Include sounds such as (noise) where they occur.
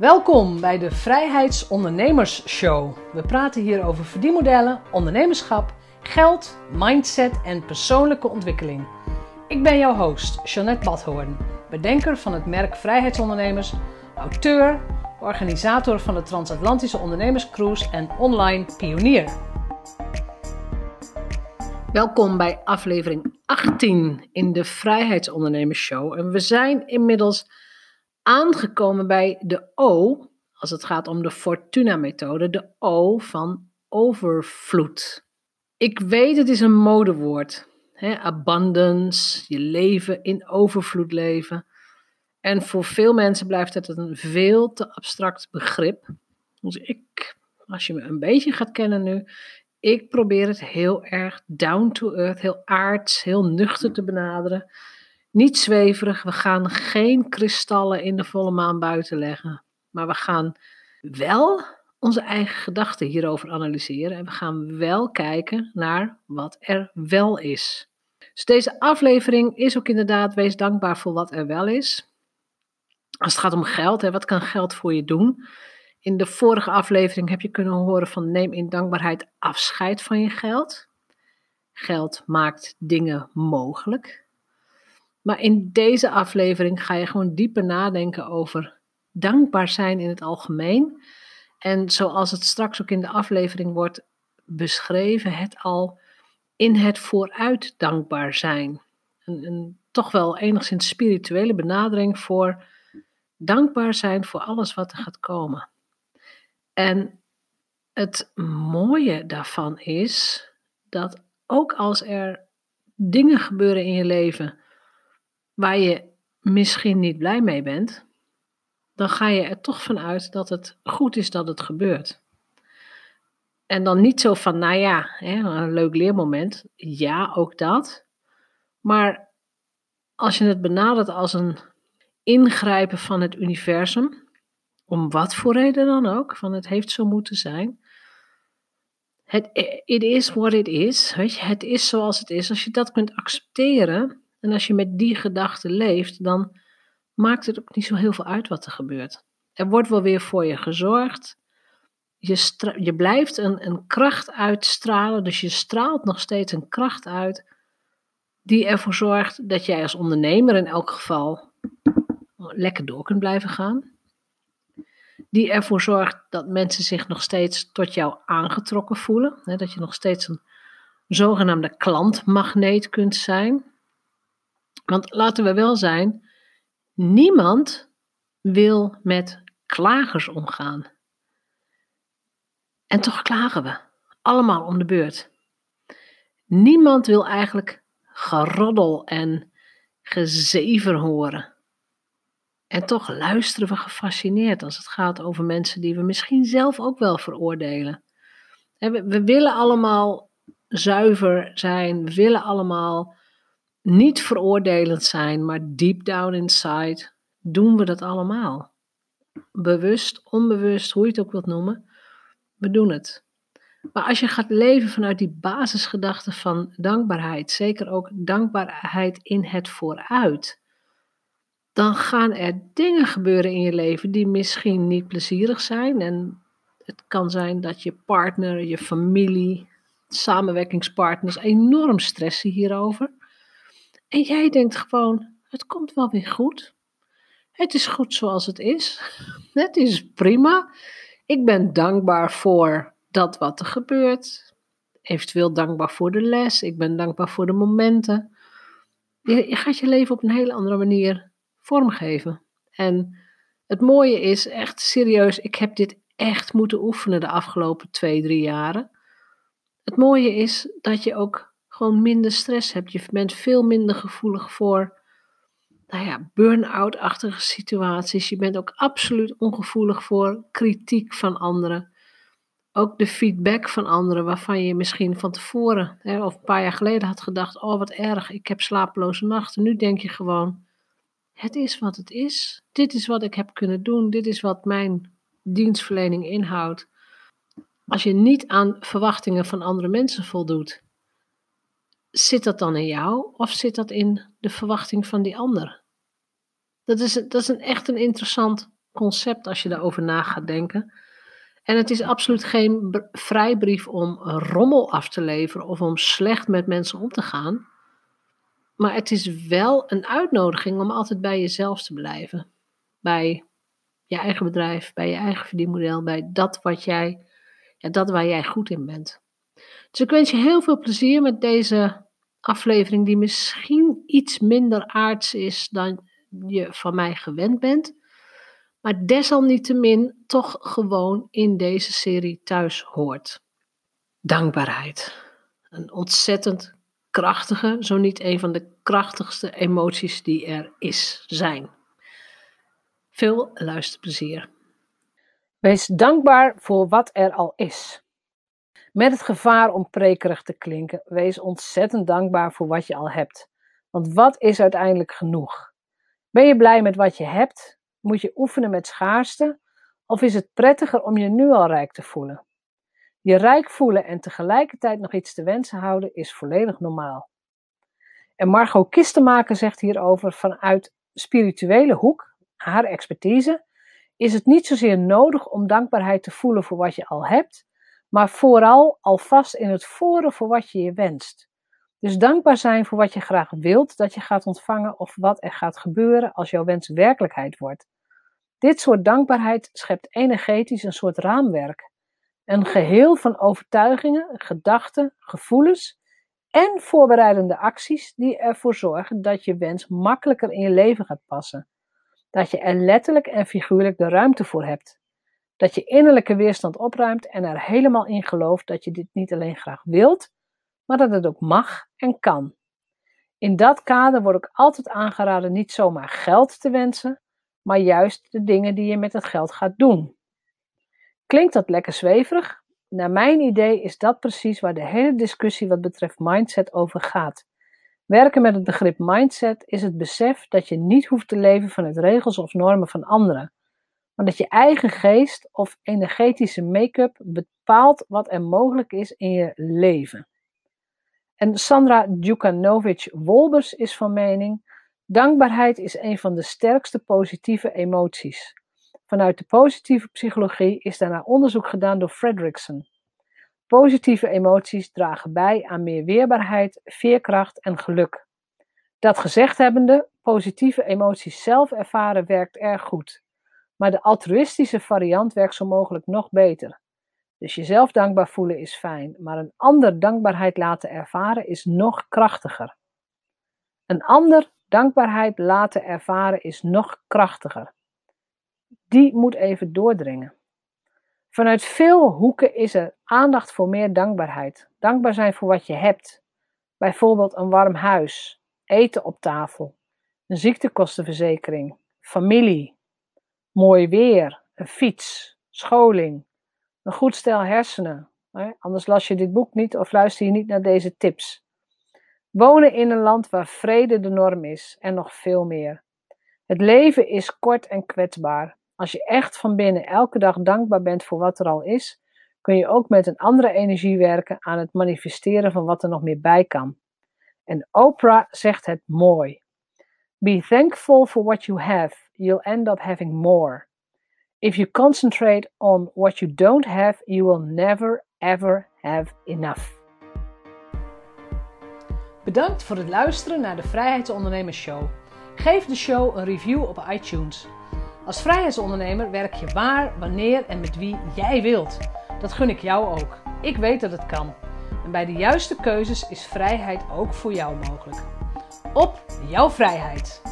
Welkom bij de Vrijheidsondernemers Show. We praten hier over verdienmodellen, ondernemerschap, geld, mindset en persoonlijke ontwikkeling. Ik ben jouw host, Jeanette Badhoorn, bedenker van het merk Vrijheidsondernemers, auteur, organisator van de Transatlantische Ondernemerscruise en online pionier. Welkom bij aflevering 18 in de Vrijheidsondernemers Show. En we zijn inmiddels aangekomen bij de O, als het gaat om de Fortuna-methode, de O van overvloed. Ik weet, het is een modewoord. Abundance, je leven in overvloed leven. En voor veel mensen blijft het een veel te abstract begrip. Dus ik, als je me een beetje gaat kennen nu, ik probeer het heel erg down to earth, heel aards, heel nuchter te benaderen. Niet zweverig, we gaan geen kristallen in de volle maan buiten leggen. Maar we gaan wel onze eigen gedachten hierover analyseren. En we gaan wel kijken naar wat er wel is. Dus deze aflevering is ook inderdaad, wees dankbaar voor wat er wel is. Als het gaat om geld, hè, wat kan geld voor je doen? In de vorige aflevering heb je kunnen horen van neem in dankbaarheid afscheid van je geld. Geld maakt dingen mogelijk. Maar in deze aflevering ga je gewoon dieper nadenken over dankbaar zijn in het algemeen. En zoals het straks ook in de aflevering wordt beschreven, het al in het vooruit dankbaar zijn. Een, een toch wel enigszins spirituele benadering voor dankbaar zijn voor alles wat er gaat komen. En het mooie daarvan is dat ook als er dingen gebeuren in je leven waar je misschien niet blij mee bent, dan ga je er toch vanuit dat het goed is dat het gebeurt. En dan niet zo van, nou ja, hè, een leuk leermoment. Ja, ook dat. Maar als je het benadert als een ingrijpen van het universum, om wat voor reden dan ook, van het heeft zo moeten zijn. Het it is what it is, weet je, het is zoals het is. Als je dat kunt accepteren en als je met die gedachte leeft, dan maakt het ook niet zo heel veel uit wat er gebeurt. Er wordt wel weer voor je gezorgd. Je, je blijft een, een kracht uitstralen, dus je straalt nog steeds een kracht uit die ervoor zorgt dat jij als ondernemer in elk geval lekker door kunt blijven gaan. Die ervoor zorgt dat mensen zich nog steeds tot jou aangetrokken voelen. Hè, dat je nog steeds een zogenaamde klantmagneet kunt zijn. Want laten we wel zijn, niemand wil met klagers omgaan. En toch klagen we, allemaal om de beurt. Niemand wil eigenlijk geroddel en gezever horen. En toch luisteren we gefascineerd als het gaat over mensen die we misschien zelf ook wel veroordelen. We, willen allemaal zuiver zijn, we willen allemaal niet veroordelend zijn, maar deep down inside doen we dat allemaal. Bewust, onbewust, hoe je het ook wilt noemen, we doen het. Maar als je gaat leven vanuit die basisgedachte van dankbaarheid, zeker ook dankbaarheid in het vooruit, dan gaan er dingen gebeuren in je leven die misschien niet plezierig zijn. En het kan zijn dat je partner, je familie, samenwerkingspartners enorm stressen hierover. En jij denkt gewoon, het komt wel weer goed. Het is goed zoals het is. (laughs) Het is prima. Ik ben dankbaar voor dat wat er gebeurt. Eventueel dankbaar voor de les. Ik ben dankbaar voor de momenten. Je, je gaat je leven op een hele andere manier vormgeven. En het mooie is echt serieus, ik heb dit echt moeten oefenen de afgelopen twee, drie jaren. Het mooie is dat je ook gewoon minder stress hebt. Je bent veel minder gevoelig voor nou ja, burn-out-achtige situaties. Je bent ook absoluut ongevoelig voor kritiek van anderen. Ook de feedback van anderen waarvan je misschien van tevoren hè, of een paar jaar geleden had gedacht: Oh, wat erg, ik heb slapeloze nachten. Nu denk je gewoon: Het is wat het is. Dit is wat ik heb kunnen doen. Dit is wat mijn dienstverlening inhoudt. Als je niet aan verwachtingen van andere mensen voldoet, zit dat dan in jou of zit dat in de verwachting van die ander? Dat is, dat is een, echt een interessant concept als je daarover na gaat denken. En het is absoluut geen vrijbrief om rommel af te leveren of om slecht met mensen om te gaan. Maar het is wel een uitnodiging om altijd bij jezelf te blijven. Bij je eigen bedrijf, bij je eigen verdienmodel, bij dat, wat jij, ja, dat waar jij goed in bent. Dus ik wens je heel veel plezier met deze aflevering, die misschien iets minder aards is dan je van mij gewend bent. Maar desalniettemin toch gewoon in deze serie thuis hoort. Dankbaarheid. Een ontzettend krachtige, zo niet een van de krachtigste emoties die er is, zijn. Veel luisterplezier. Wees dankbaar voor wat er al is. Met het gevaar om prekerig te klinken, wees ontzettend dankbaar voor wat je al hebt. Want wat is uiteindelijk genoeg? Ben je blij met wat je hebt? Moet je oefenen met schaarste? Of is het prettiger om je nu al rijk te voelen? Je rijk voelen en tegelijkertijd nog iets te wensen houden is volledig normaal. En Margot Kistenmaker zegt hierover vanuit spirituele hoek, haar expertise, is het niet zozeer nodig om dankbaarheid te voelen voor wat je al hebt, maar vooral alvast in het voren voor wat je je wenst. Dus dankbaar zijn voor wat je graag wilt dat je gaat ontvangen of wat er gaat gebeuren als jouw wens werkelijkheid wordt. Dit soort dankbaarheid schept energetisch een soort raamwerk. Een geheel van overtuigingen, gedachten, gevoelens en voorbereidende acties die ervoor zorgen dat je wens makkelijker in je leven gaat passen. Dat je er letterlijk en figuurlijk de ruimte voor hebt. Dat je innerlijke weerstand opruimt en er helemaal in gelooft dat je dit niet alleen graag wilt, maar dat het ook mag en kan. In dat kader wordt ook altijd aangeraden niet zomaar geld te wensen, maar juist de dingen die je met het geld gaat doen. Klinkt dat lekker zweverig? Naar mijn idee is dat precies waar de hele discussie wat betreft mindset over gaat. Werken met het begrip mindset is het besef dat je niet hoeft te leven vanuit regels of normen van anderen, maar dat je eigen geest of energetische make-up bepaalt wat er mogelijk is in je leven. En Sandra Djukanovic-Wolbers is van mening: dankbaarheid is een van de sterkste positieve emoties. Vanuit de positieve psychologie is daarna onderzoek gedaan door Fredrickson. Positieve emoties dragen bij aan meer weerbaarheid, veerkracht en geluk. Dat gezegd hebbende, positieve emoties zelf ervaren werkt erg goed. Maar de altruïstische variant werkt zo mogelijk nog beter. Dus jezelf dankbaar voelen is fijn, maar een ander dankbaarheid laten ervaren is nog krachtiger. Een ander dankbaarheid laten ervaren is nog krachtiger. Die moet even doordringen. Vanuit veel hoeken is er aandacht voor meer dankbaarheid. Dankbaar zijn voor wat je hebt. Bijvoorbeeld een warm huis, eten op tafel, een ziektekostenverzekering, familie, mooi weer, een fiets, scholing, een goed stel hersenen. Anders las je dit boek niet of luister je niet naar deze tips. Wonen in een land waar vrede de norm is en nog veel meer. Het leven is kort en kwetsbaar. Als je echt van binnen elke dag dankbaar bent voor wat er al is, kun je ook met een andere energie werken aan het manifesteren van wat er nog meer bij kan. En Oprah zegt het mooi. Be thankful for what you have. You'll end up having more. If you concentrate on what you don't have, you will never ever have enough. Bedankt voor het luisteren naar de Vrijheidsondernemers Show. Geef de show een review op iTunes. Als vrijheidsondernemer werk je waar, wanneer en met wie jij wilt. Dat gun ik jou ook. Ik weet dat het kan. En bij de juiste keuzes is vrijheid ook voor jou mogelijk. Op jouw vrijheid!